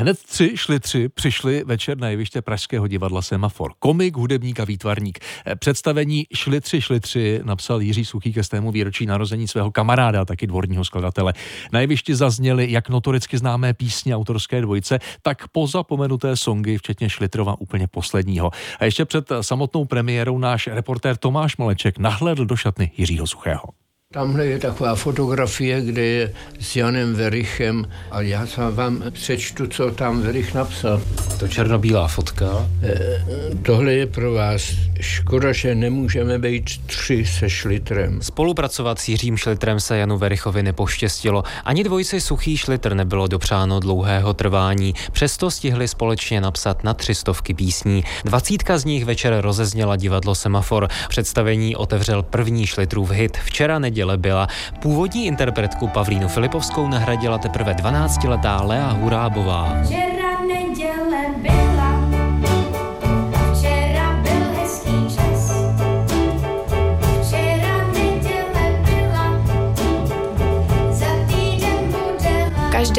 Hned tři šli tři, přišli večer na jeviště Pražského divadla Semafor. Komik, hudebník a výtvarník. Představení Šli tři, šli tři napsal Jiří Suchý ke stému výročí narození svého kamaráda, taky dvorního skladatele. Na jevišti zazněly jak notoricky známé písně autorské dvojice, tak pozapomenuté songy, včetně Šlitrova úplně posledního. A ještě před samotnou premiérou náš reportér Tomáš Maleček nahlédl do šatny Jiřího Suchého. Tamhle je taková fotografie, kde je s Janem Verichem a já vám přečtu, co tam Verich napsal. To černobílá fotka. E, tohle je pro vás. Škoda, že nemůžeme být tři se Šlitrem. Spolupracovat s Jiřím Šlitrem se Janu Verichovi nepoštěstilo. Ani dvojci Suchý Šlitr nebylo dopřáno dlouhého trvání. Přesto stihli společně napsat na tři stovky písní. Dvacítka z nich večer rozezněla divadlo Semafor. Představení otevřel první Šlitrův hit. Včera neděli neděle byla. Původní interpretku Pavlínu Filipovskou nahradila teprve 12-letá Lea Hurábová. Včera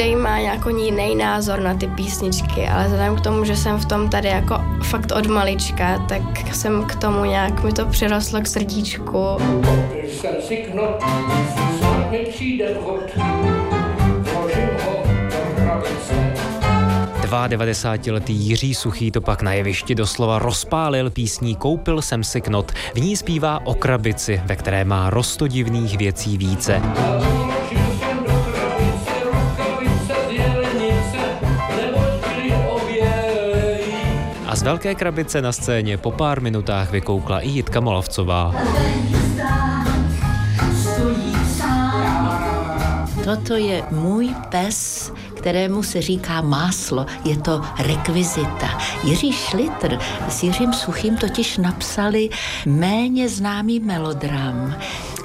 každý má jako jiný názor na ty písničky, ale vzhledem k tomu, že jsem v tom tady jako fakt od malička, tak jsem k tomu nějak, mi to přirostlo k srdíčku. Jsem si knot, snad mi přijde vhod, vložím ho do 92-letý Jiří Suchý to pak na jevišti doslova rozpálil písní Koupil jsem si knot. V ní zpívá o krabici, ve které má rostodivných věcí více. Z velké krabice na scéně po pár minutách vykoukla i Jitka Molavcová. Toto je můj pes, kterému se říká máslo. Je to rekvizita. Jiří Šlitr s Jiřím Suchým totiž napsali méně známý melodram.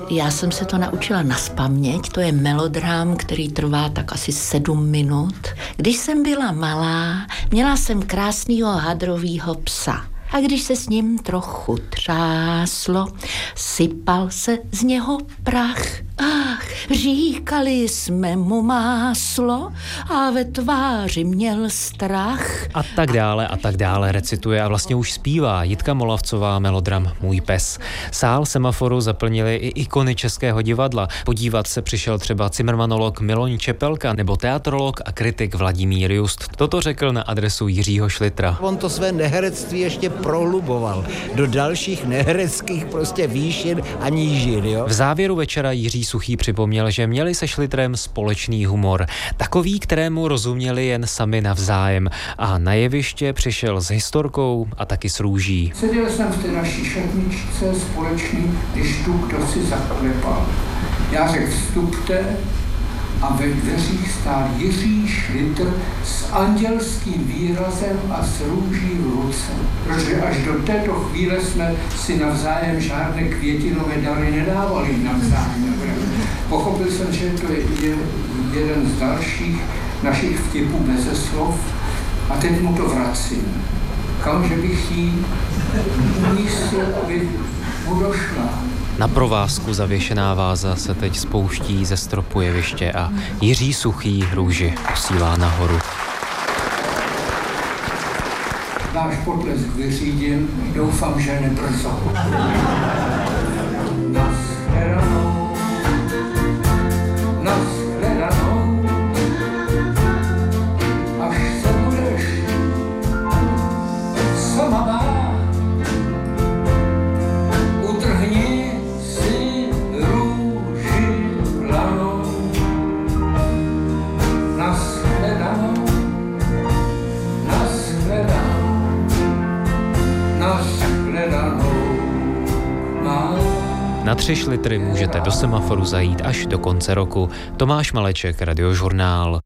Já jsem se to naučila na spaměť, to je melodrám, který trvá tak asi sedm minut. Když jsem byla malá, měla jsem krásného hadrového psa a když se s ním trochu třáslo, sypal se z něho prach. Ach, říkali jsme mu máslo a ve tváři měl strach. A tak dále a tak dále recituje a vlastně už zpívá Jitka Molavcová melodram Můj pes. Sál semaforu zaplnili i ikony Českého divadla. Podívat se přišel třeba cimrmanolog Miloň Čepelka nebo teatrolog a kritik Vladimír Just. Toto řekl na adresu Jiřího Šlitra. On to své neherectví ještě prohluboval do dalších nehereckých prostě výšin a nížin. Jo? V závěru večera Jiří Suchý připomněl, že měli se Šlitrem společný humor. Takový, kterému rozuměli jen sami navzájem. A na jeviště přišel s historkou a taky s růží. Seděl jsem v té naší šatničce společný, když tu kdo si zaklepal. Já řekl, vstupte, a ve dveřích stál Jiří Šlitr s andělským výrazem a s růží v ruce. Protože až do této chvíle jsme si navzájem žádné květinové dary nedávali navzájem. Pochopil jsem, že to je jeden z dalších našich vtipů bez slov a teď mu to vracím. Kamže bych jí místo, aby mu došla. Na provázku zavěšená váza se teď spouští ze stropu jeviště a Jiří Suchý růži posílá nahoru. Náš potlesk vyřídím, doufám, že nebrzo. Na tři šlitry můžete do semaforu zajít až do konce roku. Tomáš Maleček, Radiožurnál.